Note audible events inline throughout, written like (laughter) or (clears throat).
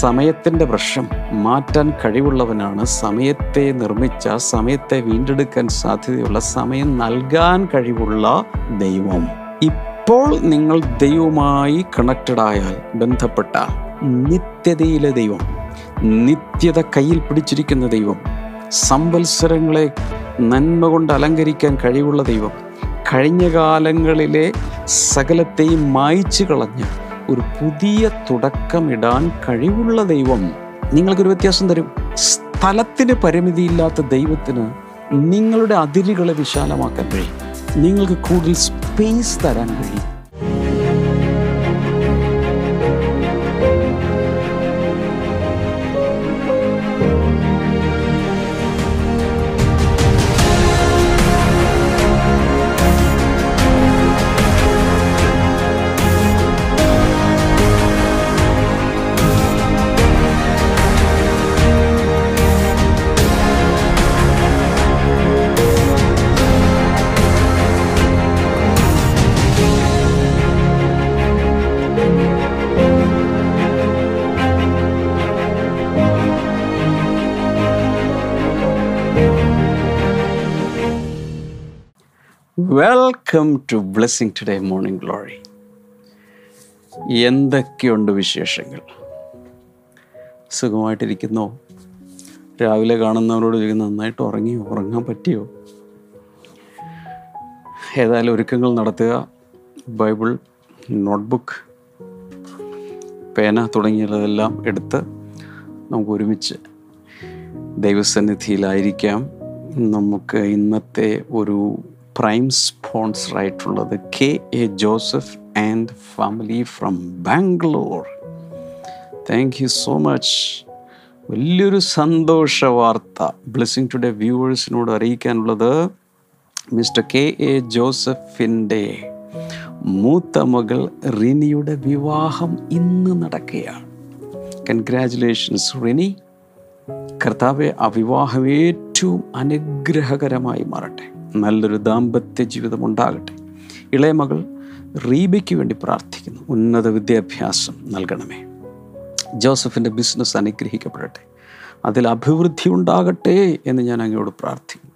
സമയത്തിന്റെ പ്രശ്നം. മാറ്റാൻ കഴിവുള്ളവനാണ് സമയത്തെ നിർമ്മിച്ച സമയത്തെ വീണ്ടെടുക്കാൻ സാധ്യതയുള്ള സമയം നൽകാൻ കഴിവുള്ള ദൈവം. ഇപ്പോൾ നിങ്ങൾ ദൈവമായി കണക്റ്റഡ് ആയാൽ ബന്ധപ്പെട്ട നിത്യതയിലെ ദൈവം നിത്യത കയ്യിൽ പിടിച്ചിരിക്കുന്ന ദൈവം സംവത്സരങ്ങളെ നന്മ കൊണ്ട് അലങ്കരിക്കാൻ കഴിവുള്ള ദൈവം കഴിഞ്ഞ കാലങ്ങളിലെ സകലത്തെയും മായ്ച്ചു കളഞ്ഞ് ഒരു പുതിയ തുടക്കമിടാൻ കഴിവുള്ള ദൈവം നിങ്ങൾക്കൊരു വ്യത്യാസം തരും. സ്ഥലത്തിന് പരിമിതിയില്ലാത്ത ദൈവത്തിന് നിങ്ങളുടെ അതിരുകളെ വിശാലമാക്കാൻ കഴിയും. നിങ്ങൾക്ക് കൂടുതൽ സ്പേസ് തരാൻ കഴിയും. Welcome to Blessing Today Morning Glory എന്തൊക്കെയുണ്ട് വിശേഷങ്ങൾ? സുഖമായിട്ടിരിക്കുന്നോ? രാവിലെ കാണുന്നവരോട് ചോദിക്കും നന്നായിട്ട് ഉറങ്ങി ഉറങ്ങാൻ പറ്റിയോ? ഏതായാലും ഒരുക്കങ്ങൾ നടത്തുക. ബൈബിൾ നോട്ട്ബുക്ക് പേന തുടങ്ങിയതെല്ലാം എടുത്ത് നമുക്ക് ഒരുമിച്ച് ദൈവസന്നിധിയിലായിരിക്കാം. നമുക്ക് ഇന്നത്തെ ഒരു പ്രൈം സ്പോൺസർ ആയിട്ടുള്ളത് K A Joseph and family from Bangalore. Thank you so much വലിയൊരു സന്തോഷ വാർത്ത. ബ്ലെസ്സിങ് ടുഡേ വ്യൂവേഴ്സിനോട് അറിയിക്കാനുള്ളത് മിസ്റ്റർ കെ എ ജോസഫിന്റെ മൂത്ത മകൾ റിനിയുടെ വിവാഹം ഇന്ന് നടക്കുകയാണ്. കൺഗ്രാറ്റുലേഷൻസ് റിനി. കർത്താവെ ആ വിവാഹം ഏറ്റവും അനുഗ്രഹകരമായി മാറട്ടെ. നല്ലൊരു ദാമ്പത്യ ജീവിതം ഉണ്ടാകട്ടെ. ഇളയ മകൾ റീബയ്ക്ക് വേണ്ടി പ്രാർത്ഥിക്കുന്നു. ഉന്നത വിദ്യാഭ്യാസം നൽകണമേ. ജോസഫിന്റെ ബിസിനസ് അനുഗ്രഹിക്കപ്പെടട്ടെ. അതിൽ അഭിവൃദ്ധി ഉണ്ടാകട്ടെ എന്ന് ഞാൻ അങ്ങയോട് പ്രാർത്ഥിക്കുന്നു.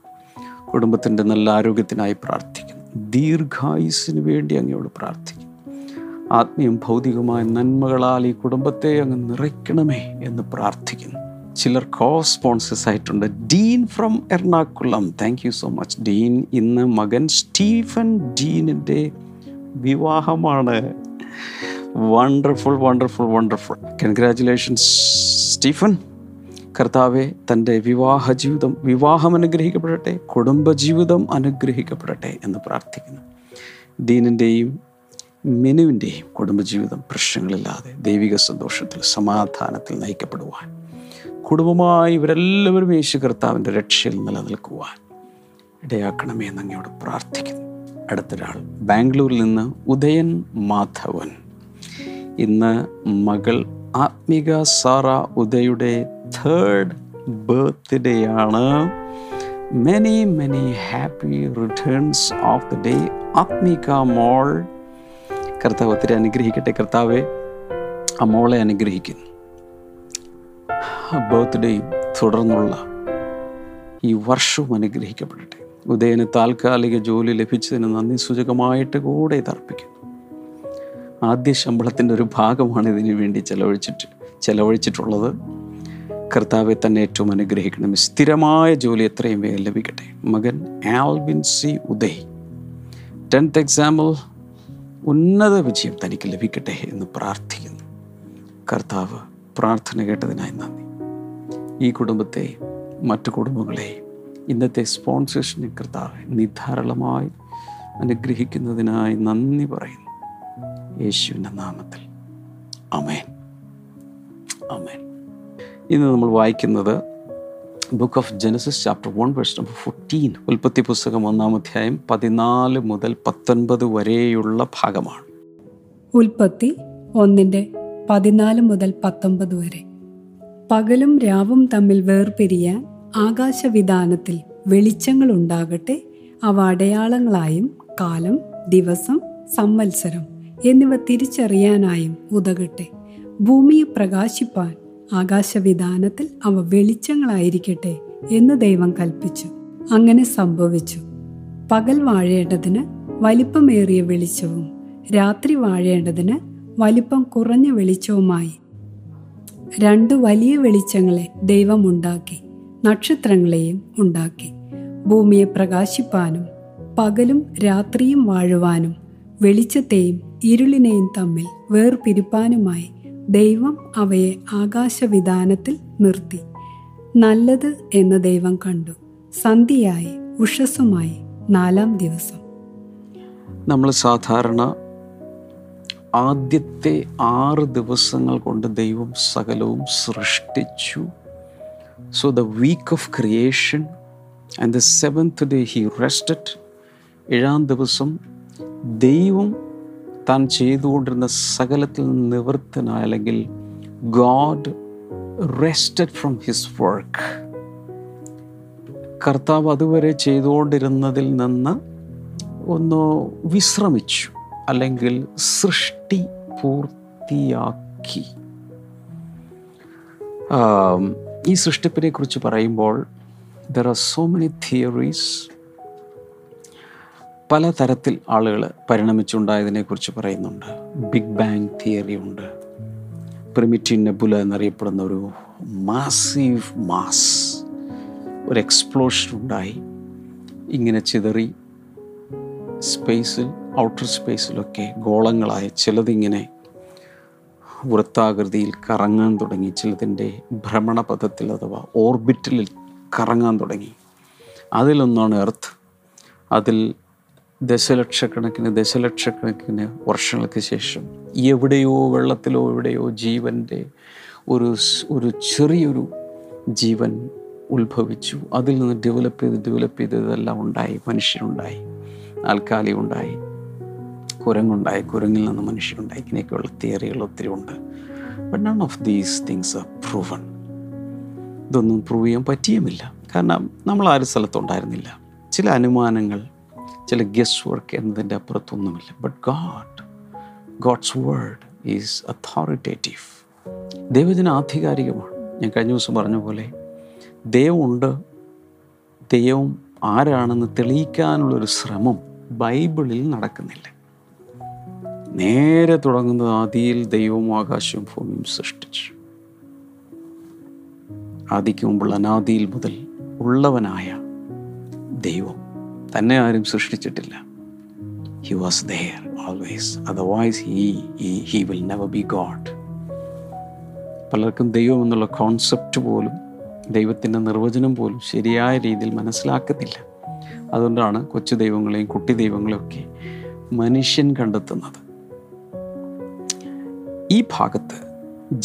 കുടുംബത്തിന്റെ നല്ല ആരോഗ്യത്തിനായി പ്രാർത്ഥിക്കുന്നു. ദീർഘായുസിന് വേണ്ടി അങ്ങയോട് പ്രാർത്ഥിക്കുന്നു. ആത്മീയം ഭൗതികമായ നന്മകളാൽ ഈ കുടുംബത്തെ അങ്ങ് നിറയ്ക്കണമേ എന്ന് പ്രാർത്ഥിക്കുന്നു. ചിലർ കോ സ്പോൺസേഴ്സ് ആയിട്ടുണ്ട്. Dean from Ernakulam. Thank you so much Dean. ഇന്ന് മകൻ സ്റ്റീഫൻ ഡീനിന്റെ വിവാഹമാണ്. Wonderful wonderful wonderful congratulations Stephen. കർത്താവെ തന്റെ വിവാഹ ജീവിതം വിവാഹം അനുഗ്രഹിക്കപ്പെടട്ടെ കുടുംബജീവിതം അനുഗ്രഹിക്കപ്പെടട്ടെ എന്ന് പ്രാർത്ഥിക്കുന്നു. ദീനിന്റെയും മെനുവിന്റെയും കുടുംബജീവിതം പ്രശ്നങ്ങളില്ലാതെ ദൈവിക സന്തോഷത്തിൽ സമാധാനത്തിൽ നയിക്കപ്പെടുവാൻ. കുടുംബമായി ഇവരെല്ലാവരും യേശു കർത്താവിന്റെ രക്ഷയിൽ നിലനിൽക്കുവാൻ ഇടയാക്കണമേ എന്ന് അങ്ങയോട് പ്രാർത്ഥിക്കുന്നു. അടുത്തൊരാൾ ബാംഗ്ലൂരിൽ നിന്ന് ഉദയൻ മാധവൻ. ഇന്ന് മകൾ ആത്മിക സാറ ഉദയുടെ തേർഡ് ബർത്ത്ഡേ ആണ്. Many many happy returns of the day Athmika മോൾ കർത്താവ് ഒത്തിരി അനുഗ്രഹിക്കട്ടെ കർത്താവെ. ആ മോളെ അനുഗ്രഹിക്കുന്നു. ബർത്ത്ഡേയും തുടർന്നുള്ള ഈ വർഷവും അനുഗ്രഹിക്കപ്പെടട്ടെ. ഉദയന് താൽക്കാലിക ജോലി ലഭിച്ചതിന് നന്ദി. സൂചകമായിട്ട് കൂടെ തർപ്പിക്കുന്നു ആദ്യ ശമ്പളത്തിന്റെ ഒരു ഭാഗമാണ് ഇതിനു വേണ്ടി ചെലവഴിച്ചിട്ട് ചെലവഴിച്ചിട്ടുള്ളത്. കർത്താവെ തന്നെ ഏറ്റവും അനുഗ്രഹിക്കണം സ്ഥിരമായ ജോലി എത്രയും വേഗം ലഭിക്കട്ടെ. മകൻ Albin C Uday. Tenth example ഉന്നത വിജയം തനിക്ക് ലഭിക്കട്ടെ എന്ന് പ്രാർത്ഥിക്കുന്നു. കർത്താവ് പ്രാർത്ഥന കേട്ടതിനായി നന്ദി. ഈ കുടുംബത്തെ മറ്റു കുടുംബങ്ങളെ ഇന്നത്തെ സ്പോൺസേഷനെ കർത്താവ് നിധാരളമായി അനുഗ്രഹിക്കുന്നതിനായി നന്ദി പറയുന്നു. യേശുവിന്റെ നാമത്തിൽ. അമേൻ അമേൻ ഇന്ന് നമ്മൾ വായിക്കുന്നത് book of Genesis chapter one verse number fourteen ഉൽപ്പത്തി പുസ്തകം ഒന്നാം അധ്യായം പതിനാല് മുതൽ പത്തൊൻപത് വരെയുള്ള ഭാഗമാണ്. ഉൽപ്പത്തി ഒന്നിന്റെ പതിനാല് മുതൽ പത്തൊമ്പത് വരെ. പകലും രാവും തമ്മിൽ വേർപിരിയാൻ ആകാശവിധാനത്തിൽ വെളിച്ചങ്ങൾ ഉണ്ടാകട്ടെ അവ അടയാളങ്ങളായും കാലം ദിവസം സംവത്സരം എന്നിവ തിരിച്ചറിയാനായും ഉതകട്ടെ. ഭൂമിയെ പ്രകാശിപ്പാൻ ആകാശവിധാനത്തിൽ അവ വെളിച്ചങ്ങളായിരിക്കട്ടെ എന്ന് ദൈവം കൽപ്പിച്ചു. അങ്ങനെ സംഭവിച്ചു. പകൽ വാഴേണ്ടതിന് വലിപ്പമേറിയ വെളിച്ചവും രാത്രി വാഴേണ്ടതിന് വലിപ്പം കുറഞ്ഞ വെളിച്ചവുമായി രണ്ട് വലിയ വെളിച്ചങ്ങളെ ദൈവമുണ്ടാക്കി നക്ഷത്രങ്ങളെയും ഉണ്ടാക്കി. ഭൂമിയെ പ്രകാശിപ്പാനും പകലും രാത്രിയും വാഴുവാനും വെളിച്ചത്തെയും ഇരുളിനെയും തമ്മിൽ വേർപിരിപ്പാനുമായി ദൈവം അവയെ ആകാശവിധാനത്തിൽ നിർത്തി. നല്ലത് എന്ന് ദൈവം കണ്ടു. സന്ധ്യയായി ഉഷസ്സുമായി നാലാം ദിവസം. നമ്മൾ സാധാരണ ആദ്യത്തെ ആറ് ദിവസങ്ങൾ കൊണ്ട് ദൈവം സകലവും സൃഷ്ടിച്ചു. So the week of creation and the seventh day he rested ഏഴാം ദിവസം ദൈവം താൻ ചെയ്തുകൊണ്ടിരുന്ന സകലത്തിൽ നിന്ന് നിവൃത്തനായ അല്ലെങ്കിൽ God rested from his work കർത്താവ് അതുവരെ ചെയ്തുകൊണ്ടിരുന്നതിൽ നിന്ന് ഒന്ന് വിശ്രമിച്ചു. അല്ലെങ്കിൽ സൃഷ്ടി പൂർത്തിയാക്കി. ഈ സൃഷ്ടിപ്പിനെ കുറിച്ച് പറയുമ്പോൾ there are so many theories പലതരത്തിൽ ആളുകൾ പരിണമിച്ചുണ്ടായതിനെ കുറിച്ച് പറയുന്നുണ്ട്. ബിഗ് ബാങ് തിയറി ഉണ്ട്. പ്രിമിറ്റീവ് നെബുല എന്നറിയപ്പെടുന്ന ഒരു മാസീവ് മാസ് ഒരു എക്സ്പ്ലോഷൻ ഉണ്ടായി. ഇങ്ങനെ ചിതറി സ്പേസിൽ ഔട്ടർ സ്പേസിലൊക്കെ ഗോളങ്ങളായി ചിലതിങ്ങനെ വൃത്താകൃതിയിൽ കറങ്ങാൻ തുടങ്ങി ചിലതിന്റെ ഭ്രമണപഥത്തിൽ അഥവാ ഓർബിറ്റലിൽ കറങ്ങാൻ തുടങ്ങി. അതിലൊന്നാണ് എർത്ത്. അതിൽ ദശലക്ഷക്കണക്കിന് ദശലക്ഷക്കണക്കിന് വർഷങ്ങൾക്ക് ശേഷം എവിടെയോ വെള്ളത്തിലോ എവിടെയോ ജീവന്റെ ഒരു ഒരു ചെറിയൊരു ജീവൻ ഉത്ഭവിച്ചു. അതിൽ നിന്ന് ഡെവലപ്പ് ചെയ്ത് ഡെവലപ്പ് ചെയ്ത് ഇതെല്ലാം ഉണ്ടായി മനുഷ്യരുണ്ടായി ആൽക്കാലി ഉണ്ടായി കുരങ്ങുണ്ടായി കുരങ്ങിൽ നിന്ന് മനുഷ്യരുണ്ടായി. ഇങ്ങനെയൊക്കെയുള്ള തിയറികൾ ഒത്തിരി ഉണ്ട്. But none of these things are proven ഇതൊന്നും പ്രൂവ് ചെയ്യാൻ പറ്റിയുമില്ല. കാരണം നമ്മൾ ആരും സ്ഥലത്തുണ്ടായിരുന്നില്ല. ചില അനുമാനങ്ങൾ ചില ഗസ് വർക്ക് എന്നതിന്റെ അപ്പുറത്തൊന്നുമില്ല. But God God's word is authoritative ദൈവജന ആധികാരികമാണ്. ഞാൻ കഴിഞ്ഞ ദിവസം പറഞ്ഞ പോലെ ദൈവമുണ്ട് ദൈവം ആരാണെന്ന് തെളിയിക്കാനുള്ളൊരു ശ്രമം ബൈബിളിൽ നടക്കുന്നില്ല. നേരെ തുടങ്ങുന്നത് ആദിയിൽ ദൈവവും ആകാശവും ഭൂമിയും സൃഷ്ടിച്ചു. ആദിക്ക് മുമ്പുള്ള അനാദിയിൽ മുതൽ ഉള്ളവനായ ദൈവം തന്നെ ആരും സൃഷ്ടിച്ചിട്ടില്ല. He was there always otherwise he he will never be God പലർക്കും ദൈവം എന്നുള്ള കോൺസെപ്റ്റ് പോലും ദൈവത്തിന്റെ നിർവചനം പോലും ശരിയായ രീതിയിൽ മനസ്സിലാക്കത്തില്ല. അതുകൊണ്ടാണ് കൊച്ചു ദൈവങ്ങളെയും കുട്ടി ദൈവങ്ങളെയും ഒക്കെ മനുഷ്യൻ കണ്ടെത്തുന്നത്. ഈ ഭാഗത്ത്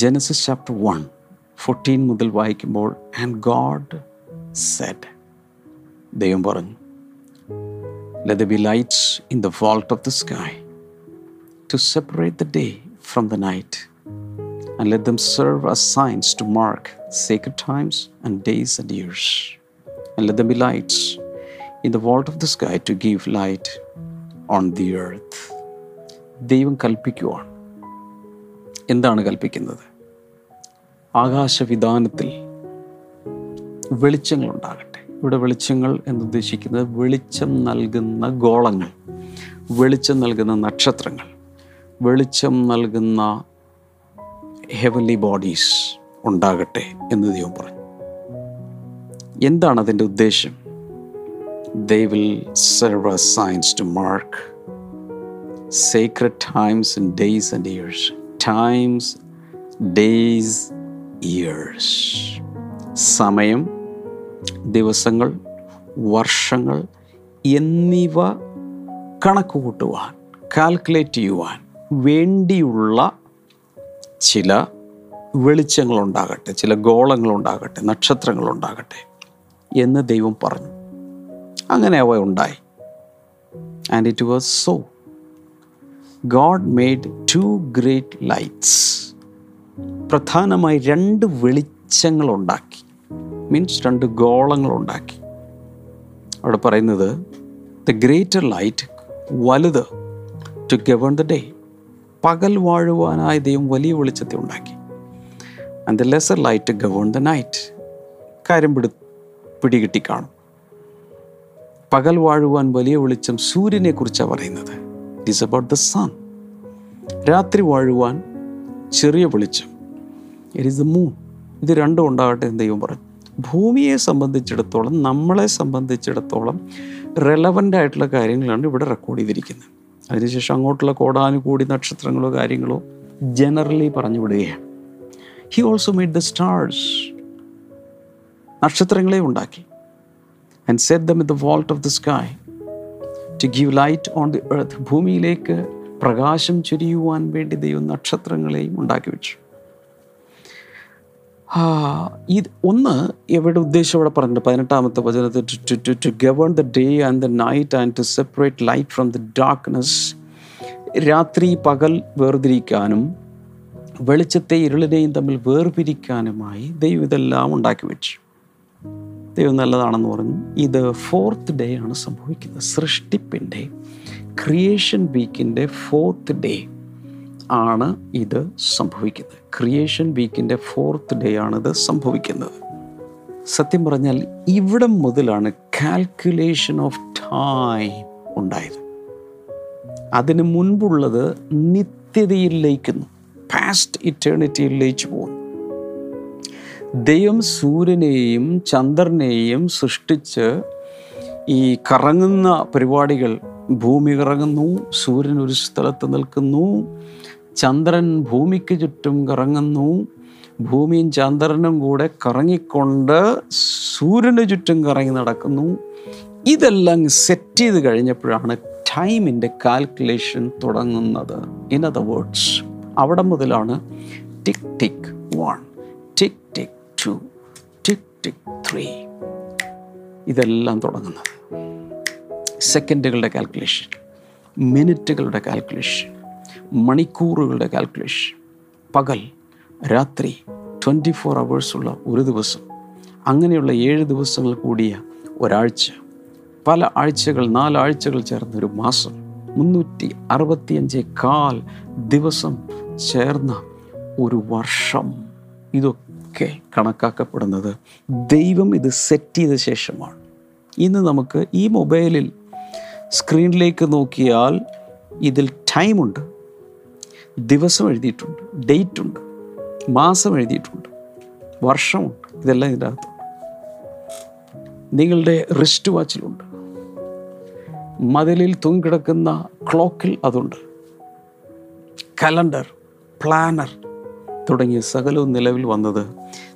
ജനസിസ് ചാപ്റ്റർ വൺ ഫോർട്ടീൻ മുതൽ വായിക്കുമ്പോൾ ആൻഡ് ഗോഡ് സെഡ് ദൈവം പറഞ്ഞു Let there be lights in the vault of the sky to separate the day from the night, and let them serve as signs to mark sacred times and days and years. And let them be lights in the vault of the sky to give light on the earth. ദൈവം കൽപ്പിക്കുവാണ് എന്താണ് കൽപ്പിക്കുന്നത്? ആകാശവിധാനത്തിൽ വെളിച്ചങ്ങൾ ഉണ്ടാകട്ടെ ഇവിടെ വെളിച്ചങ്ങൾ എന്നുദ്ദേശിക്കുന്നത് വെളിച്ചം നൽകുന്ന ഗോളങ്ങൾ വെളിച്ചം നൽകുന്ന നക്ഷത്രങ്ങൾ വെളിച്ചം നൽകുന്ന ഹെവൻലി ബോഡീസ് ഉണ്ടാകട്ടെ എന്ന് ദൈവം പറഞ്ഞു. എന്താണ് അതിന്റെ ഉദ്ദേശം? They will serve science to mark sacred times and days and years. Times, days, years. സമയം ദിവസങ്ങൾ വർഷങ്ങൾ എന്നിവ കണക്ക് കൂട്ടുവാൻ കാൽക്കുലേറ്റ് ചെയ്യുവാൻ വേണ്ടിയുള്ള ചില വെളിച്ചങ്ങളുണ്ടാകട്ടെ ചില ഗോളങ്ങളുണ്ടാകട്ടെ നക്ഷത്രങ്ങളുണ്ടാകട്ടെ എന്ന് ദൈവം പറഞ്ഞു. അങ്ങനെ അവ ഉണ്ടായി. And it was so God made two great lights പ്രധാനമായി രണ്ട് വെളിച്ചങ്ങളുണ്ടാക്കി. മീൻസ് രണ്ട് ഗോളങ്ങളുണ്ടാക്കി. അവിടെ പറയുന്നത് ദ ഗ്രേറ്റർ ലൈറ്റ് വലുത് ടു ഗവൺ ദ ഡേ പകൽ വാഴുവാനായ ദൈവം വലിയ വെളിച്ചത്തെ ഉണ്ടാക്കി. And the lesser light govern the night കാര്യം പിടി പിടികിട്ടി കാണും പകൽ വാഴുവാൻ വലിയ വെളിച്ചം സൂര്യനെക്കുറിച്ചാണ് പറയുന്നത്. It is about the sun രാത്രി വാഴുവാൻ ചെറിയ വെളിച്ചം. ഇറ്റ് ഈസ് ദ മൂൺ ഇത് രണ്ടും ഉണ്ടാകട്ടെ എന്ന് ദൈവം പറഞ്ഞു. ഭൂമിയെ സംബന്ധിച്ചിടത്തോളം നമ്മളെ സംബന്ധിച്ചിടത്തോളം റെലവന്റ് ആയിട്ടുള്ള കാര്യങ്ങളാണ് ഇവിടെ റെക്കോർഡ് ചെയ്തിരിക്കുന്നത്. അതിനുശേഷം അങ്ങോട്ടുള്ള കോടാനുകൂടി നക്ഷത്രങ്ങളോ കാര്യങ്ങളോ ജനറലി പറഞ്ഞു വിടുകയാണ്. He also made the stars നക്ഷത്രങ്ങളെ ഉണ്ടാക്കി. And set them in the vault of the sky to give light on the earth ഭൂമിയിലേക്ക് പ്രകാശം ചൊരിയുവാൻ വേണ്ടി ദൈവം നക്ഷത്രങ്ങളെയും ഉണ്ടാക്കി വെച്ചു. ഇത് ഒന്ന് എവിടെ ഉദ്ദേശം ഇവിടെ പറഞ്ഞിട്ടുണ്ട്? പതിനെട്ടാമത്തെ വചനത്തിൽ to to to govern the day and the night and to separate light from the darkness രാത്രി പകൽ വേർതിരിക്കാനും വെളിച്ചത്തെ ഇരുളിനെയും തമ്മിൽ വേർപിരിക്കാനുമായി ദൈവം ഇതെല്ലാം ഉണ്ടാക്കി വെച്ചു. ദൈവം നല്ലതാണെന്ന് പറഞ്ഞു. ഇത് ഫോർത്ത് ഡേ ആണ് സംഭവിക്കുന്നത്. സൃഷ്ടിപ്പിന്റെ ക്രിയേഷൻ വീക്കിന്റെ ഫോർത്ത് ഡേ ആണ് ഇത് സംഭവിക്കുന്നത്. ക്രിയേഷൻ വീക്കിന്റെ ഫോർത്ത് ഡേ ഇത് സംഭവിക്കുന്നത്. സത്യം പറഞ്ഞാൽ ഇവിടെ മുതലാണ് കാൽക്കുലേഷൻ ഓഫ് ടൈം ഉണ്ടായത്. അതിന് മുൻപുള്ളത് നിത്യതയിൽ ലയിക്കുന്നു. പാസ്റ്റ് ഇറ്റേണിറ്റിയിൽ ലയിച്ചു പോകുന്നു. ദൈവം സൂര്യനെയും ചന്ദ്രനെയും സൃഷ്ടിച്ച് ഈ കറങ്ങുന്ന പരിപാടികൾ ഭൂമി കറങ്ങുന്നു സൂര്യൻ ഒരു സ്ഥലത്ത് നിൽക്കുന്നു ചന്ദ്രൻ ഭൂമിക്ക് ചുറ്റും കറങ്ങുന്നു ഭൂമിയും ചന്ദ്രനും കൂടെ കറങ്ങിക്കൊണ്ട് സൂര്യന് ചുറ്റും കറങ്ങി നടക്കുന്നു. ഇതെല്ലാം സെറ്റ് ചെയ്ത് കഴിഞ്ഞപ്പോഴാണ് ടൈമിന്റെ കാൽക്കുലേഷൻ തുടങ്ങുന്നത്. ഇൻ അതർ വേർഡ്സ് അവിടെ മുതലാണ് tick tick one two tick tick three. ഇതെല്ലാം തുടങ്ങുന്നത്. സെക്കൻഡുകളുടെ കാൽക്കുലേഷൻ മിനിറ്റുകളുടെ കാൽക്കുലേഷൻ മണിക്കൂറുകളുടെ കാൽക്കുലേഷൻ പകൽ രാത്രി ട്വന്റി ഫോർ അവേഴ്സുള്ള ഒരു ദിവസം അങ്ങനെയുള്ള ഏഴ് ദിവസങ്ങൾ കൂടിയ ഒരാഴ്ച പല ആഴ്ചകൾ നാലാഴ്ചകൾ ചേർന്ന ഒരു മാസം മുന്നൂറ്റി അറുപത്തിയഞ്ച് കാൽ ദിവസം ചേർന്ന ഒരു വർഷം. ഇതൊക്കെ കണക്കാക്കപ്പെടുന്നത്. ദൈവം ഇത് സെറ്റ് ചെയ്ത ശേഷമാണ്. ഇന്ന് നമുക്ക് ഈ മൊബൈലിൽ സ്ക്രീനിലേക്ക് നോക്കിയാൽ ഇതിൽ ടൈമുണ്ട് ദിവസം എഴുതിയിട്ടുണ്ട്. ഡേറ്റ് ഉണ്ട്. മാസം എഴുതിയിട്ടുണ്ട്. വർഷമുണ്ട് ഇതെല്ലാം ഇതിന്റെ അകത്തുണ്ട് നിങ്ങളുടെ റിസ്റ്റ് വാച്ചിലുണ്ട് മതിലിൽ തൂങ്ങിക്കിടക്കുന്ന ക്ലോക്കിൽ അതുണ്ട്. കലണ്ടർ പ്ലാനർ തുടങ്ങിയ സകലവും നിലവിൽ വന്നത്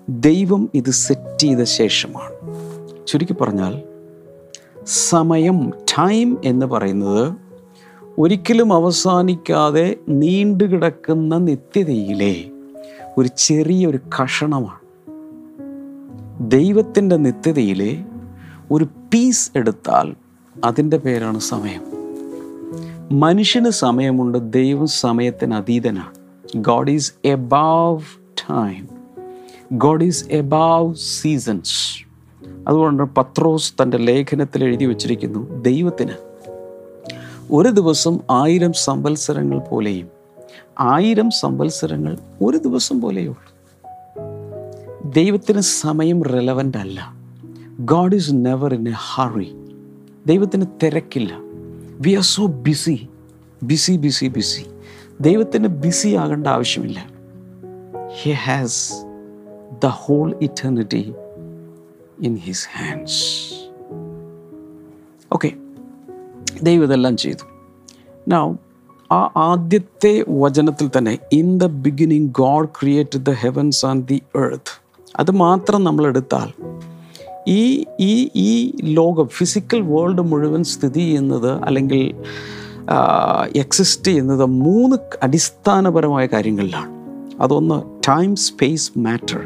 ദൈവം ഇത് സെറ്റ് ചെയ്ത ശേഷമാണ്. ചുരുക്കി പറഞ്ഞാൽ സമയം ടൈം എന്ന് പറയുന്നത് ഒരിക്കലും അവസാനിക്കാതെ നീണ്ടു കിടക്കുന്ന നിത്യതയിലെ ഒരു ചെറിയൊരു കഷണമാണ്. ദൈവത്തിന്റെ നിത്യതയിലെ ഒരു പീസ് എടുത്താൽ അതിന്റെ പേരാണ് സമയം. മനുഷ്യന് സമയമുണ്ട് ദൈവം സമയത്തിന് അതീതനാണ്. God is above time God is above seasons അതുകൊണ്ട് പത്രോസ് തന്റെ ലേഖനത്തിൽ എഴുതി വച്ചിരിക്കുന്നു ദൈവത്തിന് ഒരു ദിവസം ആയിരം സംവത്സരങ്ങൾ പോലെയും ആയിരം സംവത്സരങ്ങൾ ഒരു ദിവസം പോലെയേ ഉള്ളൂ. ദൈവത്തിന് സമയം റെലവന്റ് അല്ല. God is never in a hurry ദൈവത്തിന് തിരക്കില്ല. We are so busy busy busy busy ദൈവത്തിന് ബിസി ആകേണ്ട ആവശ്യമില്ല. He has the whole eternity in his hands okay ദൈവം ഇതെല്ലാം ചെയ്തു. നൗ ആ ആദ്യത്തെ വചനത്തിൽ തന്നെ in the beginning God create the heavens and the earth അത് മാത്രം നമ്മൾ എടുത്താൽ ഈ ഈ ഈ ലോകം ഫിസിക്കൽ വേൾഡ് മുഴുവൻ സ്ഥിതി ചെയ്യുന്നത് അല്ലെങ്കിൽ എക്സിസ്റ്റ് ചെയ്യുന്നത് മൂന്ന് അടിസ്ഥാനപരമായ കാര്യങ്ങളിലാണ്. അതൊന്ന് time space matter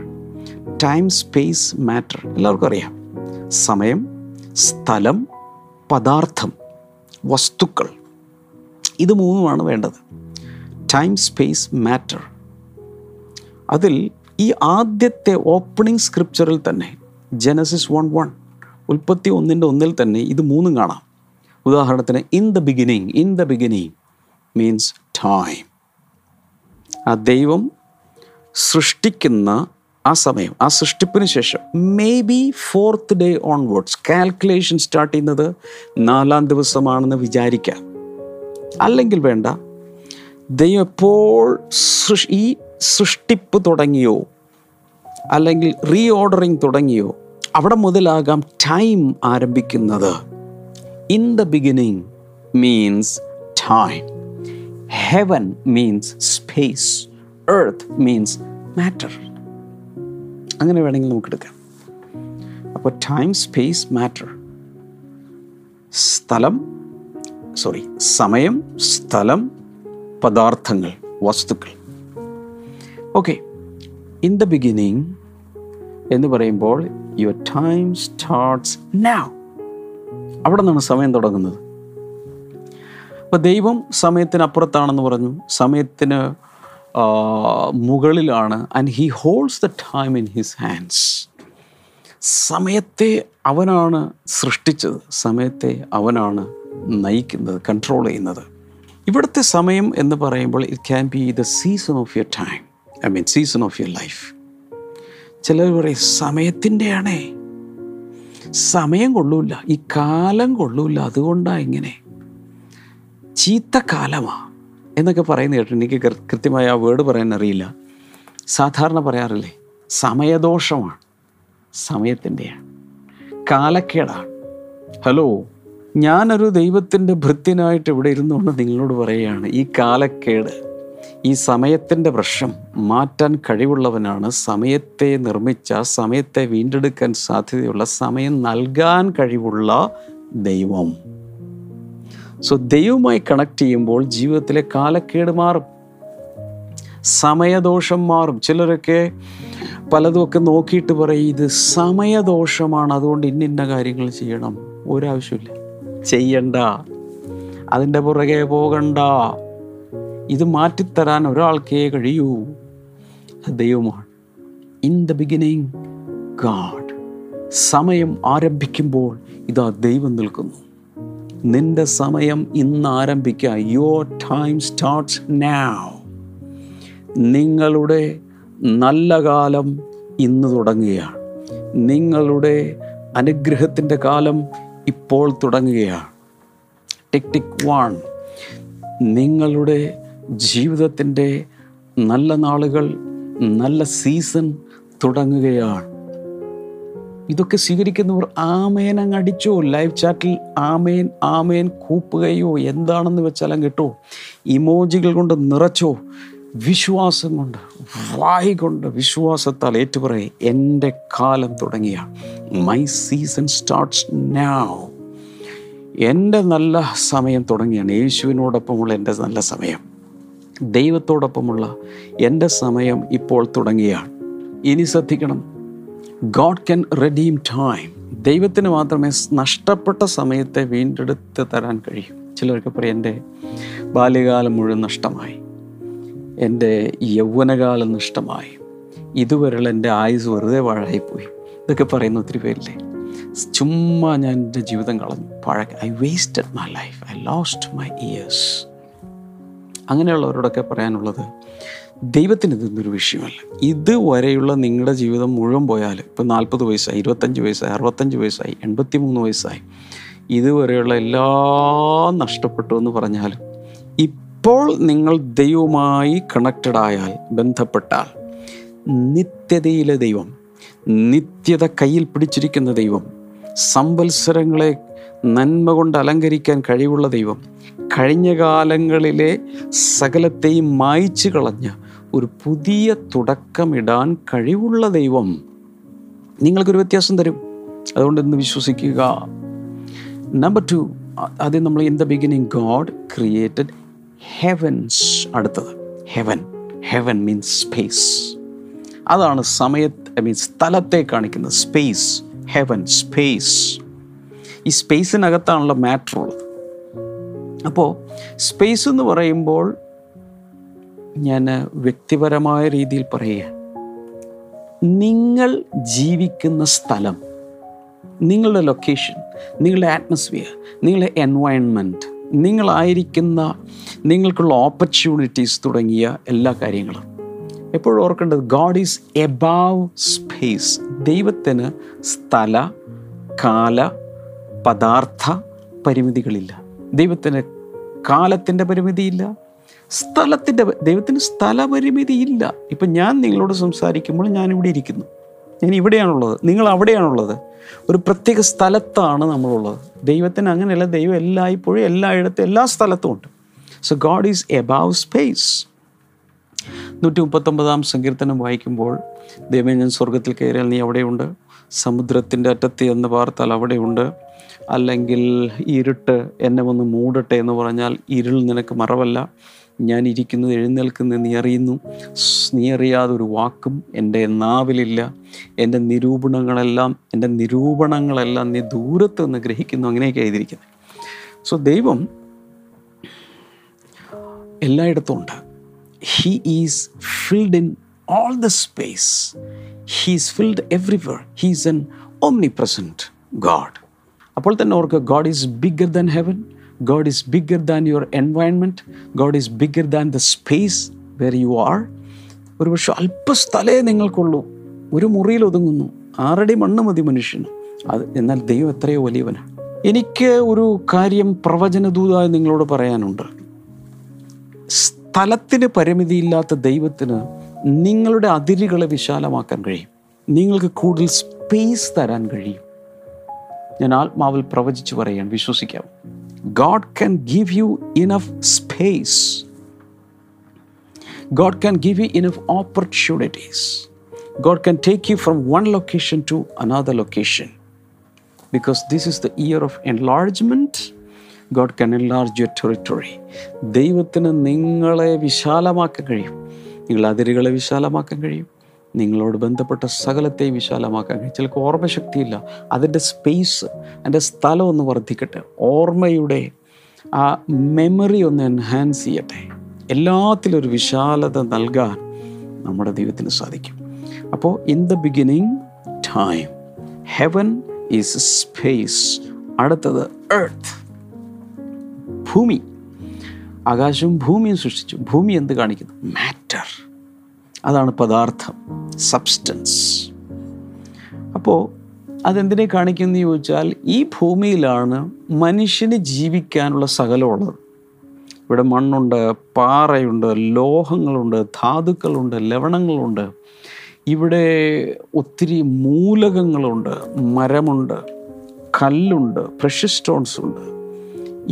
time space matter എല്ലാവർക്കും അറിയാം. സമയം സ്ഥലം പദാർത്ഥം വസ്തുക്കൾ. ഇത് മൂന്നുമാണ് വേണ്ടത്. ടൈം സ്പേസ് മാറ്റർ അതിൽ ഈ ആദ്യത്തെ ഓപ്പണിംഗ് സ്ക്രിപ്ചറിൽ തന്നെ ജനസിസ് വൺ വൺ ഉൽപ്പത്തി ഒന്നിന്റെ ഒന്നിൽ തന്നെ ഇത് മൂന്നും കാണാം. ഉദാഹരണത്തിന് in the beginning in the beginning means time ആ ദൈവം സൃഷ്ടിക്കുന്ന ആ സമയം ആ സൃഷ്ടിപ്പിന് ശേഷം maybe fourth day onwards calculation start ചെയ്യുന്നത് നാലാം ദിവസമാണെന്ന് വിചാരിക്കാം. അല്ലെങ്കിൽ വേണ്ട ദൈവം എപ്പോൾ ഈ സൃഷ്ടിപ്പ് തുടങ്ങിയോ അല്ലെങ്കിൽ റീ ഓർഡറിങ് തുടങ്ങിയോ അവിടെ മുതലാകാം ടൈം ആരംഭിക്കുന്നത്. In the beginning means time heaven means space earth means matter അങ്ങനെ വേണമെങ്കിൽ നമുക്കെടുക്കാം. അപ്പോൾ ടൈം സ്പേസ് മാറ്റർ സ്ഥലം സോറി സമയം സ്ഥലം പദാർത്ഥങ്ങൾ വസ്തുക്കൾ. ഓക്കെ ഇൻ ദ ബിഗിനിങ് എന്ന് പറയുമ്പോൾ യുവർ ടൈം സ്റ്റാർട്ട്സ് now. അവിടെ നിന്നാണ് സമയം തുടങ്ങുന്നത്. അപ്പോൾ ദൈവം സമയത്തിനപ്പുറത്താണെന്ന് പറഞ്ഞു. സമയത്തിന് മുകളിലാണ് and he holds the time in his hands സമയത്തെ അവനാണ് സൃഷ്ടിച്ചത്. സമയത്തെ അവനാണ് നയിക്കുന്നത് കൺട്രോൾ ചെയ്യുന്നത്. ഇവിടുത്തെ സമയം എന്ന് പറയുമ്പോൾ it can be the season of your time I mean season of your life ചിലർ പറയും സമയത്തിന്റെയാണേ. സമയം കൊള്ളൂല ഈ കാലം കൊള്ളൂല. അതുകൊണ്ടാണ് ഇങ്ങനെ. ചീത്ത കാലമാ എന്നൊക്കെ പറയുന്ന കേട്ടോ എനിക്ക് കൃത്യമായ ആ വേർഡ് പറയാൻ അറിയില്ല. സാധാരണ പറയാറില്ലേ സമയദോഷമാണ് സമയത്തിന്റെയാണ് കാലക്കേടാണ്. ഹലോ ഞാനൊരു ദൈവത്തിന്റെ ഭൃത്യനായിട്ട് ഇവിടെ ഇരുന്നുകൊണ്ട് നിങ്ങളോട് പറയുകയാണ് ഈ കാലക്കേട്. ഈ സമയത്തിന്റെ പ്രശ്നം മാറ്റാൻ കഴിവുള്ളവനാണ്. സമയത്തെ നിർമ്മിച്ച സമയത്തെ വീണ്ടെടുക്കാൻ സാധ്യതയുള്ള സമയം നൽകാൻ കഴിവുള്ള ദൈവം. സോ ദൈവവുമായി കണക്ട് ചെയ്യുമ്പോൾ ജീവിതത്തിലെ കാലക്കേട് മാറും. സമയദോഷം മാറും. ചിലരൊക്കെ പലതുമൊക്കെ നോക്കിയിട്ട് പറയും ഇത് സമയദോഷമാണ് അതുകൊണ്ട് ഇന്നിന്ന കാര്യങ്ങൾ ചെയ്യണം. ഒരാവശ്യമില്ല. ചെയ്യണ്ട. അതിന്റെ പുറകെ പോകണ്ട. ഇത് മാറ്റിത്തരാൻ ഒരാൾക്കേ കഴിയൂ. ദൈവമാണ്. ഇൻ ദ ബിഗിനിങ് ഗാഡ് സമയം ആരംഭിക്കുമ്പോൾ ഇതാ ദൈവം നിൽക്കുന്നു. നിന്റെ സമയം ഇന്ന് ആരംഭിക്കുക. യുവർ ടൈം സ്റ്റാർട്ട്സ് നാവ് നിങ്ങളുടെ നല്ല കാലം ഇന്ന് തുടങ്ങുകയാണ്. നിങ്ങളുടെ അനുഗ്രഹത്തിന്റെ കാലം ഇപ്പോൾ തുടങ്ങുകയാണ്. ടിക് ടിക് വൺ നിങ്ങളുടെ ജീവിതത്തിന്റെ നല്ല നാളുകൾ നല്ല സീസൺ തുടങ്ങുകയാണ്. ഇതൊക്കെ സ്വീകരിക്കുന്നവർ ആമേൻ അങ്ങ് അടിച്ചോ? ലൈവ് ചാറ്റിൽ ആമേൻ ആമേൻ കൂപ്പുകയോ? എന്താണെന്ന് വെച്ചാലും കേട്ടോ ഇമോജികൾ കൊണ്ട് നിറച്ചോ? വിശ്വാസം കൊണ്ട് വായി കൊണ്ട് വിശ്വാസത്താൽ ഏറ്റുപറയെ എന്റെ കാലം തുടങ്ങിയ മൈ സീസൺ സ്റ്റാർട്ട്സ് നൗ എന്റെ നല്ല സമയം തുടങ്ങിയാണ്. യേശുവിനോടൊപ്പമുള്ള എന്റെ നല്ല സമയം. ദൈവത്തോടൊപ്പമുള്ള എന്റെ സമയം ഇപ്പോൾ തുടങ്ങിയാണ്. ഇനി ശ്രദ്ധിക്കണം. ഗോഡ് ക്യാൻ റെഡീം ടൈം ദൈവത്തിന് മാത്രമേ നഷ്ടപ്പെട്ട സമയത്തെ വീണ്ടെടുത്ത് തരാൻ കഴിയൂ. ചിലർക്ക് പറയും എന്റെ ബാല്യകാലം മുഴുവൻ നഷ്ടമായി. എന്റെ യൗവനകാലം നഷ്ടമായി. ഇതുവരെയുള്ള എന്റെ ആയുസ് വെറുതെ വാഴായിപ്പോയി. ഇതൊക്കെ പറയുന്ന ഒത്തിരി പേരില്ലേ? ചുമ്മാ ഞാൻ എന്റെ ജീവിതം കളഞ്ഞു. പഴ I wasted my life I lost my years അങ്ങനെയുള്ളവരോടൊക്കെ പറയാനുള്ളത് ദൈവത്തിന് ഇതൊന്നൊരു വിഷയമല്ല. ഇതുവരെയുള്ള നിങ്ങളുടെ ജീവിതം മുഴുവൻ പോയാൽ ഇപ്പോൾ നാൽപ്പത് വയസ്സായി ഇരുപത്തഞ്ച് വയസ്സായി അറുപത്തഞ്ച് വയസ്സായി എൺപത്തി മൂന്ന് വയസ്സായി ഇതുവരെയുള്ള എല്ലാം നഷ്ടപ്പെട്ടു എന്ന് പറഞ്ഞാലും ഇപ്പോൾ നിങ്ങൾ ദൈവവുമായി കണക്റ്റഡ് ആയാൽ ബന്ധപ്പെട്ടാൽ നിത്യതയിലെ ദൈവം നിത്യത കയ്യിൽ പിടിച്ചിരിക്കുന്ന ദൈവം സംവത്സരങ്ങളെ നന്മ കൊണ്ട് അലങ്കരിക്കാൻ കഴിവുള്ള ദൈവം കഴിഞ്ഞ കാലങ്ങളിലെ സകലത്തെയും മായ്ച്ചു കളഞ്ഞ ഒരു പുതിയ തുടക്കമിടാൻ കഴിവുള്ള ദൈവം നിങ്ങൾക്കൊരു വ്യത്യാസം തരും. അതുകൊണ്ട് ഇന്ന് വിശ്വസിക്കുക. നമ്പർ ടു ആദ്യം നമ്മൾ in the beginning God created heavens അടുത്തത്. ഹെവൻ ഹെവൻ മീൻസ് സ്പേസ് അതാണ് സമയത്ത് മീൻസ് സ്ഥലത്തെ കാണിക്കുന്നത്. സ്പേസ് ഹെവൻ സ്പേസ് ഈ സ്പേസിനകത്താണല്ലോ മാറ്റർ ഉള്ളത്. അപ്പോൾ സ്പേസ് എന്ന് പറയുമ്പോൾ ഞാൻ വ്യക്തിപരമായ രീതിയിൽ പറയുക. നിങ്ങൾ ജീവിക്കുന്ന സ്ഥലം നിങ്ങളുടെ ലൊക്കേഷൻ നിങ്ങളുടെ ആറ്റ്മോസ്ഫിയർ നിങ്ങളുടെ എൻവയൺമെന്റ് നിങ്ങളായിരിക്കുന്ന നിങ്ങൾക്കുള്ള ഓപ്പർച്യൂണിറ്റീസ് തുടങ്ങിയ എല്ലാ കാര്യങ്ങളും. എപ്പോഴും ഓർക്കേണ്ടത് ഗാഡ് ഈസ് എബാവ് സ്പേസ് ദൈവത്തിന് സ്ഥല കാല പദാർത്ഥ പരിമിതികളില്ല. ദൈവത്തിന് കാലത്തിന്റെ പരിമിതിയില്ല. സ്ഥലത്തിന്റെ ദൈവത്തിന് സ്ഥലപരിമിതിയില്ല. ഇപ്പം ഞാൻ നിങ്ങളോട് സംസാരിക്കുമ്പോൾ ഞാനിവിടെ ഇരിക്കുന്നു. ഞാൻ ഇവിടെയാണുള്ളത്. നിങ്ങൾ അവിടെയാണുള്ളത്. ഒരു പ്രത്യേക സ്ഥലത്താണ് നമ്മളുള്ളത്. ദൈവത്തിന് അങ്ങനെയല്ല. ദൈവം എല്ലായ്പ്പോഴും എല്ലായിടത്തും എല്ലാ സ്ഥലത്തും ഉണ്ട്. So God is above space നൂറ്റി മുപ്പത്തൊമ്പതാം സങ്കീർത്തനം വായിക്കുമ്പോൾ ദൈവം ഞാൻ സ്വർഗത്തിൽ കയറിയാൽ നീ അവിടെയുണ്ട്. സമുദ്രത്തിന്റെ അറ്റത്ത് എന്ന് പാർത്താൽ അവിടെയുണ്ട്. അല്ലെങ്കിൽ ഇരുട്ട് എന്നെ ഒന്ന് മൂടട്ടെ എന്ന് പറഞ്ഞാൽ ഇരുൾ നിനക്ക് മറവല്ല. ഞാൻ ഇരിക്കുന്നത് എഴുന്നേൽക്കുന്നത് നീ അറിയുന്നു. നീ അറിയാതൊരു വാക്കും എന്റെ നാവിലില്ല. എന്റെ നിരൂപണങ്ങളെല്ലാം എന്റെ നിരൂപണങ്ങളെല്ലാം നീ ദൂരത്ത് നിന്ന് ഗ്രഹിക്കുന്നു അങ്ങനെയൊക്കെ എഴുതിയിരിക്കുന്നത്. സോ ദൈവം എല്ലായിടത്തും ഉണ്ട്. He is filled in all the space he's filled everywhere he's an omnipresent God അപ്പോൾ തന്നെ ഓർക്കുക God is bigger than heaven God is bigger than your environment God is bigger than the space where you are ഒരു പക്ഷേ അല്പസ്ഥലേ നിങ്ങൾക്കുള്ളൂ. ഒരു മുറിയിൽ ഒതുങ്ങുന്നു. ആറടി മണ്ണ് മതി മനുഷ്യന്. അത് എന്നാൽ ദൈവം എത്രയോ വലിയവനാണ് എനിക്ക് ഒരു കാര്യം പ്രവചനദൂതായി നിങ്ങളോട് പറയാനുണ്ട്. സ്ഥലത്തിന് പരിമിതിയില്ലാത്ത ദൈവത്തിന് നിങ്ങളുടെ അതിരുകളെ വിശാലമാക്കാൻ കഴിയും. നിങ്ങൾക്ക് കൂടുതൽ സ്പേസ് തരാൻ കഴിയും. ഞാൻ ആത്മാവിൽ പ്രവചിച്ചു പറയാൻ വിശ്വസിക്കാം God can give you enough space. God can give you enough opportunities. God can take you from one location to another location. Because this is the year of enlargement, God can enlarge your territory. ദൈവത്തിന് നിങ്ങളെ വിശാലമാക്കാൻ കഴിയും നിങ്ങളുടെ അതിരുകളെ വിശാലമാക്കാൻ കഴിയും നിങ്ങളോട് ബന്ധപ്പെട്ട സകലത്തെയും വിശാലമാക്കാൻ. ചിലർക്ക് ഓർമ്മശക്തിയില്ല. അതിന്റെ സ്പേസ് അതിന്റെ സ്ഥലം ഒന്ന് വർദ്ധിക്കട്ടെ. ഓർമ്മയുടെ ആ മെമ്മറി ഒന്ന് എൻഹാൻസ് ചെയ്യട്ടെ. എല്ലാത്തിലും ഒരു വിശാലത നൽകാൻ നമ്മുടെ ദൈവത്തിന് സാധിക്കും. അപ്പോൾ in the beginning time heaven is space അടുത്തത് എർത്ത് ഭൂമി. ആകാശവും ഭൂമിയും സൃഷ്ടിച്ചു. ഭൂമി എന്ത് കാണിക്കുന്നു? മാറ്റർ അതാണ് പദാർത്ഥം സബ്സ്റ്റൻസ് അപ്പോൾ അതെന്തിനെ കാണിക്കുന്നു ചോദിച്ചാൽ ഈ ഭൂമിയിലാണ് മനുഷ്യന് ജീവിക്കാനുള്ള സകലമുള്ളത്. ഇവിടെ മണ്ണുണ്ട് പാറയുണ്ട് ലോഹങ്ങളുണ്ട് ധാതുക്കളുണ്ട് ലവണങ്ങളുണ്ട്. ഇവിടെ ഒത്തിരി മൂലകങ്ങളുണ്ട് മരമുണ്ട് കല്ലുണ്ട് പ്രഷ്യസ് സ്റ്റോൺസ് ഉണ്ട്.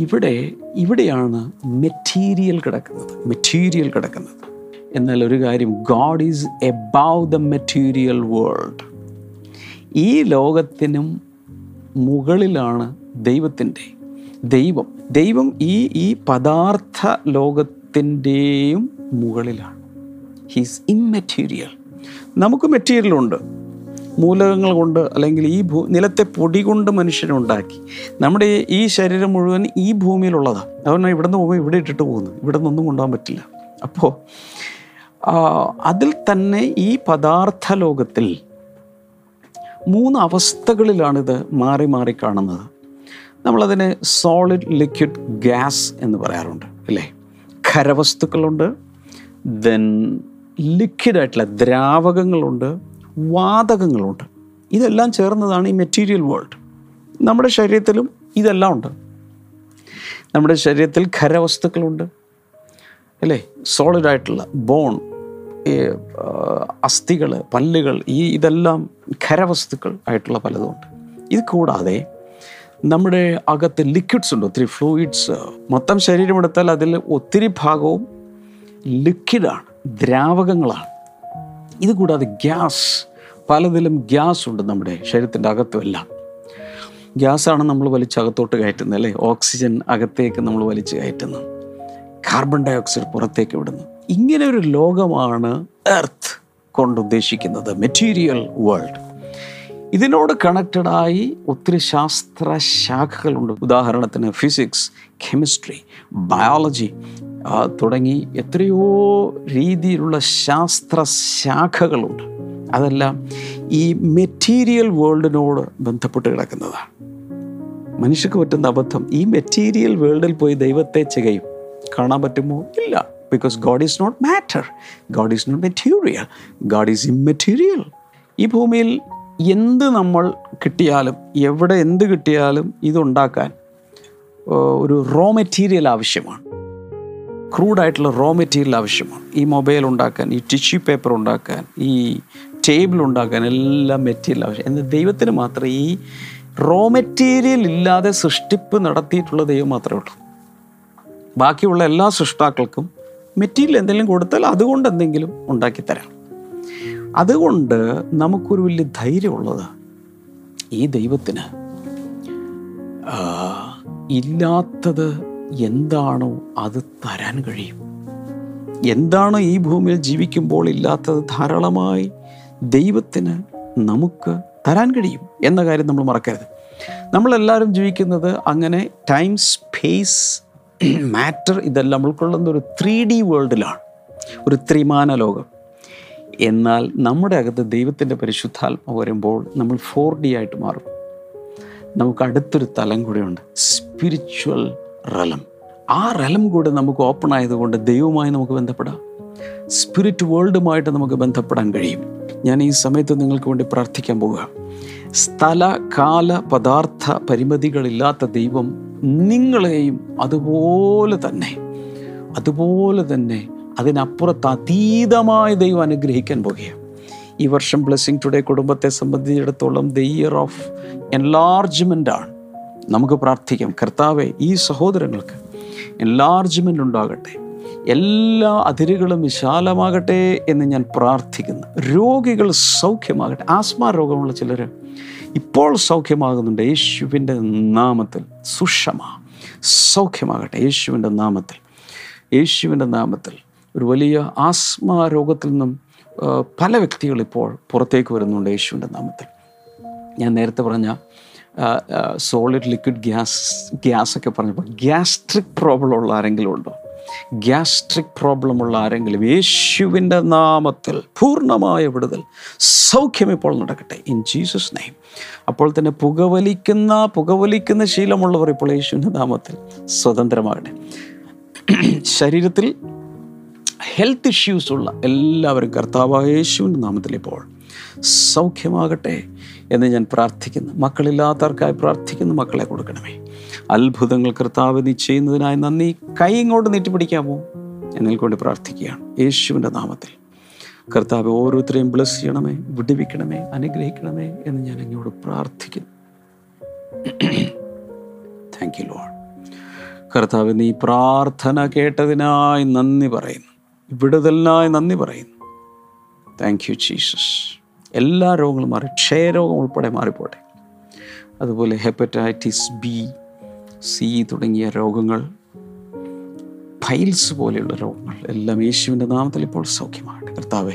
ഇവിടെ ഇവിടെയാണ് മെറ്റീരിയൽ കിടക്കുന്നത് മെറ്റീരിയൽ കിടക്കുന്നത്. എന്നാൽ ഒരു കാര്യം God is above the material world ഈ ലോകത്തിനും മുകളിലാണ് ദൈവത്തിന്റെ ദൈവം. ദൈവം ഈ ഈ പദാർത്ഥ ലോകത്തിന്റെയും മുകളിലാണ്. ഹീസ് ഇമ്മെറ്റീരിയൽ നമുക്ക് മെറ്റീരിയലുണ്ട് മൂലകങ്ങൾ കൊണ്ട് അല്ലെങ്കിൽ ഈ ഭൂ നിലത്തെ പൊടി കൊണ്ട് മനുഷ്യനുണ്ടാക്കി നമ്മുടെ ഈ ശരീരം മുഴുവൻ ഈ ഭൂമിയിലുള്ളതാണ് അതുകൊണ്ട് ഇവിടെ നിന്ന് പോകുമ്പോൾ ഇവിടെ ഇട്ടിട്ട് പോകുന്നു ഇവിടെ നിന്നൊന്നും കൊണ്ടുപോകാൻ പറ്റില്ല. അപ്പോൾ അതിൽ തന്നെ ഈ പദാർത്ഥ ലോകത്തിൽ മൂന്ന് അവസ്ഥകളിലാണിത് മാറി മാറി കാണുന്നത്. നമ്മളതിനെ സോളിഡ് ലിക്വിഡ് ഗ്യാസ് എന്ന് പറയാറുണ്ട് അല്ലേ? ഖരവസ്തുക്കളുണ്ട് ദെൻ ലിക്വിഡായിട്ടുള്ള ദ്രാവകങ്ങളുണ്ട് വാതകങ്ങളുണ്ട്. ഇതെല്ലാം ചേർന്നതാണ് ഈ മെറ്റീരിയൽ വേൾഡ് നമ്മുടെ ശരീരത്തിലും ഇതെല്ലാം ഉണ്ട്. നമ്മുടെ ശരീരത്തിൽ ഖരവസ്തുക്കളുണ്ട് അല്ലേ? സോളിഡായിട്ടുള്ള ബോൺ അസ്ഥികൾ പല്ലുകൾ ഈ ഇതെല്ലാം ഖരവസ്തുക്കൾ ആയിട്ടുള്ള പലതുമുണ്ട് ഇത് കൂടാതെ നമ്മുടെ അകത്ത് ലിക്വിഡ്സ് ഉണ്ട് ഒത്തിരി ഫ്ലൂയിഡ്സ് മൊത്തം ശരീരമെടുത്താൽ അതിൽ ഒത്തിരി ഭാഗവും ലിക്വിഡാണ് ദ്രാവകങ്ങളാണ്. ഇത് കൂടാതെ ഗ്യാസ് പലതിലും ഗ്യാസ് ഉണ്ട് നമ്മുടെ ശരീരത്തിന്റെ അകത്തും എല്ലാം. ഗ്യാസാണ് നമ്മൾ വലിച്ചകത്തോട്ട് കയറ്റുന്നത് അല്ലേ? ഓക്സിജൻ അകത്തേക്ക് നമ്മൾ വലിച്ചു കയറ്റുന്നു കാർബൺ ഡയോക്സൈഡ് പുറത്തേക്ക് വിടുന്നു. ഇങ്ങനെ ഒരു ലോകമാണ് എർത്ത് കൊണ്ട് ഉദ്ദേശിക്കുന്നത് മെറ്റീരിയൽ വേൾഡ് ഇതിനോട് കണക്റ്റഡായി ഒത്തിരി ശാസ്ത്ര ശാഖകളുണ്ട്. ഉദാഹരണത്തിന് ഫിസിക്സ് കെമിസ്ട്രി ബയോളജി തുടങ്ങി എത്രയോ രീതിയിലുള്ള ശാസ്ത്ര ശാഖകളുണ്ട്. അതെല്ലാം ഈ മെറ്റീരിയൽ വേൾഡിനോട് ബന്ധപ്പെട്ട് കിടക്കുന്നതാണ്. മനുഷ്യർക്ക് പറ്റുന്ന അബദ്ധം ഈ മെറ്റീരിയൽ വേൾഡിൽ പോയി ദൈവത്തെ ചെകയും. കാണാൻ പറ്റുമോ? ഇല്ല. Because God is not matter God is not material God is immaterial ഈ ഭൂമിയിൽ എന്ത് നമ്മൾ കിട്ടിയാലും എവിടെ എന്ത് കിട്ടിയാലും ഇതുണ്ടാക്കാൻ ഒരു റോ മെറ്റീരിയൽ ആവശ്യമാണ്. ക്രൂഡായിട്ടുള്ള റോ മെറ്റീരിയൽ ആവശ്യമാണ്. ഈ മൊബൈൽ ഉണ്ടാക്കാൻ ഈ ടിഷ്യൂ പേപ്പർ ഉണ്ടാക്കാൻ ഈ ടേബിൾ ഉണ്ടാക്കാൻ എല്ലാം മെറ്റീരിയൽ ആവശ്യം. എന്നാൽ ദൈവത്തിന് മാത്രമേ ഈ റോ മെറ്റീരിയൽ ഇല്ലാതെ സൃഷ്ടിപ്പ് നടത്തിയിട്ടുള്ള ദൈവം മാത്രമേ ഉള്ളൂ. ബാക്കിയുള്ള എല്ലാ സൃഷ്ടാക്കൾക്കും മെറ്റീരിയൽ എന്തെങ്കിലും കൊടുത്താൽ അതുകൊണ്ട് എന്തെങ്കിലും ഉണ്ടാക്കി തരാം. അതുകൊണ്ട് നമുക്കൊരു വലിയ ധൈര്യമുള്ളത് ഈ ദൈവത്തിന്. ഇല്ലാത്തത് എന്താണോ അത് തരാൻ കഴിയും. എന്താണോ ഈ ഭൂമിയിൽ ജീവിക്കുമ്പോൾ ഇല്ലാത്തത് ധാരാളമായി ദൈവത്തിന് നമുക്ക് തരാൻ കഴിയും എന്ന കാര്യം നമ്മൾ മറക്കരുത്. നമ്മളെല്ലാവരും ജീവിക്കുന്നത് അങ്ങനെ ടൈം സ്പേസ് (clears throat) മാറ്റർ ഇതെല്ലാം ഉൾക്കൊള്ളുന്ന ഒരു ത്രീ ഡി വേൾഡിലാണ് ഒരു ത്രിമാന ലോകം. എന്നാൽ നമ്മുടെ അകത്ത് ദൈവത്തിന്റെ പരിശുദ്ധാത്മ വരുമ്പോൾ നമ്മൾ ഫോർ ഡി ആയിട്ട് മാറും. നമുക്ക് അടുത്തൊരു തലം കൂടെയുണ്ട്. സ്പിരിച്വൽ റലം ആ റലം കൂടെ നമുക്ക് ഓപ്പൺ ആയതുകൊണ്ട് ദൈവവുമായി നമുക്ക് ബന്ധപ്പെടാം. സ്പിരിറ്റ് വേൾഡുമായിട്ട് നമുക്ക് ബന്ധപ്പെടാൻ കഴിയും. ഞാൻ ഈ സമയത്ത് നിങ്ങൾക്ക് വേണ്ടി പ്രാർത്ഥിക്കാൻ പോവുക സ്ഥല കാല പദാർത്ഥ പരിമിതികളില്ലാത്ത ദൈവം നിങ്ങളെയും അതുപോലെ തന്നെ അതുപോലെ തന്നെ അതിനപ്പുറത്ത് അതീതമായ ദൈവം അനുഗ്രഹിക്കാൻ പോകുകയാണ്. ഈ വർഷം ബ്ലെസ്സിങ് ടുഡേ കുടുംബത്തെ സംബന്ധിച്ചിടത്തോളം ദ ഇയർ ഓഫ് എൻലാർജ്മെന്റ് ആണ്. നമുക്ക് പ്രാർത്ഥിക്കാം. കർത്താവെ ഈ സഹോദരങ്ങൾക്ക് എൻലാർജ്മെന്റ് ഉണ്ടാകട്ടെ. എല്ലാ അതിരുകളും വിശാലമാകട്ടെ എന്ന് ഞാൻ പ്രാർത്ഥിക്കുന്നു. രോഗികൾ സൗഖ്യമാകട്ടെ. ആസ്മ രോഗമുള്ള ചിലർ ഇപ്പോൾ സൗഖ്യമാകുന്നുണ്ട്. യേശുവിന്റെ നാമത്തിൽ സുഷമ സൗഖ്യമാകട്ടെ. യേശുവിന്റെ നാമത്തിൽ. യേശുവിന്റെ നാമത്തിൽ ഒരു വലിയ ആസ്മ രോഗത്തിൽ നിന്നും പല വ്യക്തികൾ ഇപ്പോൾ പുറത്തേക്ക് വരുന്നുണ്ട് യേശുവിന്റെ നാമത്തിൽ. ഞാൻ നേരത്തെ പറഞ്ഞ സോളിഡ് ലിക്വിഡ് ഗ്യാസ് ഗ്യാസൊക്കെ പറഞ്ഞപ്പോൾ ഗ്യാസ്ട്രിക് പ്രോബ്ലം ഉള്ള ആരെങ്കിലും ഉണ്ടോ? ഗ്യാസ്ട്രിക് പ്രോബ്ലമുള്ള ആരെങ്കിലും യേശുവിന്റെ നാമത്തിൽ പൂർണമായ വിടുതൽ സൗഖ്യം ഇപ്പോൾ നടക്കട്ടെ. ഇൻ ജീസസ് നെയിം അപ്പോൾ തന്നെ പുകവലിക്കുന്ന പുകവലിക്കുന്ന ശീലമുള്ളവർ ഇപ്പോൾ യേശുവിന്റെ നാമത്തിൽ സ്വതന്ത്രമാകട്ടെ. ശരീരത്തിൽ ഹെൽത്ത് ഇഷ്യൂസ് ഉള്ള എല്ലാവരും കർത്താവായ യേശുവിന്റെ നാമത്തിൽ ഇപ്പോൾ സൗഖ്യമാകട്ടെ. എന്ന് ഞാൻ പ്രാർത്ഥിക്കുന്നു. മക്കളില്ലാത്തവർക്കായി പ്രാർത്ഥിക്കുന്നു. മക്കളെ കൊടുക്കണമേ. അത്ഭുതങ്ങൾ കർത്താവ് നീ ചെയ്യുന്നതിനായി നന്ദി. കൈ ഇങ്ങോട്ട് നീട്ടിപ്പിടിക്കാമോ? എന്നതിൽ കൊണ്ട് പ്രാർത്ഥിക്കുകയാണ്. യേശുവിന്റെ നാമത്തിൽ. കർത്താവ് ഓരോരുത്തരെയും ബ്ലസ് ചെയ്യണമേ വിടുവിക്കണമേ അനുഗ്രഹിക്കണമേ എന്ന് ഞാൻ അങ്ങോട്ട് പ്രാർത്ഥിക്കുന്നു. താങ്ക് യു ലോഡ് കർത്താവ് നീ പ്രാർത്ഥന കേട്ടതിനായി നന്ദി പറയുന്നു. വിടുതലിനായി നന്ദി പറയുന്നു. താങ്ക് യു ജീസസ് എല്ലാ രോഗങ്ങളും മാറി ക്ഷയരോഗം ഉൾപ്പെടെ മാറിപ്പോട്ടെ. അതുപോലെ ഹെപ്പറ്റൈറ്റിസ് ബി സി തുടങ്ങിയ രോഗങ്ങൾ ഫൈൽസ് പോലെയുള്ള രോഗങ്ങൾ എല്ലാം യേശുവിന്റെ നാമത്തിൽ ഇപ്പോൾ സൗഖ്യമാകട്ടെ. കർത്താവേ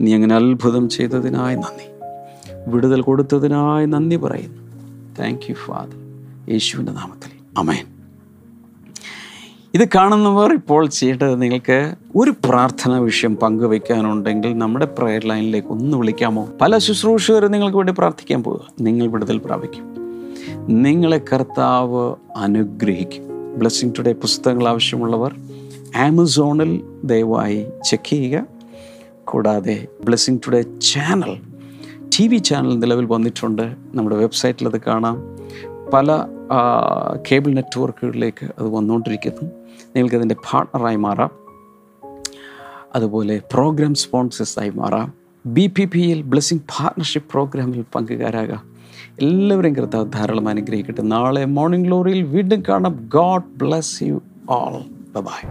നീ അങ്ങനെ അത്ഭുതം ചെയ്തതിനായി നന്ദി. വിടുതൽ കൊടുത്തതിനായി നന്ദി പറയുന്നു. താങ്ക് യു ഫാദർ യേശുവിന്റെ നാമത്തിൽ. അമേൻ ഇത് കാണുന്നവർ ഇപ്പോൾ ചെയ്യേണ്ടത് നിങ്ങൾക്ക് ഒരു പ്രാർത്ഥന വിഷയം പങ്കുവെക്കാനുണ്ടെങ്കിൽ നമ്മുടെ പ്രയർ ലൈനിലേക്ക് ഒന്ന് വിളിക്കാമോ? പല ശുശ്രൂഷകരും നിങ്ങൾക്ക് വേണ്ടി പ്രാർത്ഥിക്കാൻ പോവുക. നിങ്ങൾ വിടുതൽ പ്രാപിക്കും. നിങ്ങളെ കർത്താവ് അനുഗ്രഹിക്കും. ബ്ലെസ്സിങ് ടുഡേ പുസ്തകങ്ങൾ ആവശ്യമുള്ളവർ ആമസോണിൽ ദയവായി ചെക്ക് ചെയ്യുക. കൂടാതെ Blessing Today channel TV channel നിലവിൽ വന്നിട്ടുണ്ട്. നമ്മുടെ വെബ്സൈറ്റിൽ അത് കാണാം. പല കേബിൾ നെറ്റ്വർക്കുകളിലേക്ക് അത് വന്നുകൊണ്ടിരിക്കുന്നു. നിങ്ങൾക്കതിന്റെ പാർട്ണറായി മാറാം. അതുപോലെ പ്രോഗ്രാം സ്പോൺസേഴ്സായി മാറാം. B P P L Blessing partnership പ്രോഗ്രാമിൽ പങ്കുകാരാകാം. എല്ലാവരെയും കർത്താവ് ധാരാളം അനുഗ്രഹിക്കട്ടെ. നാളെ മോർണിംഗ് ഗ്ലോറിയിൽ വീണ്ടും കാണാം. God bless you all bye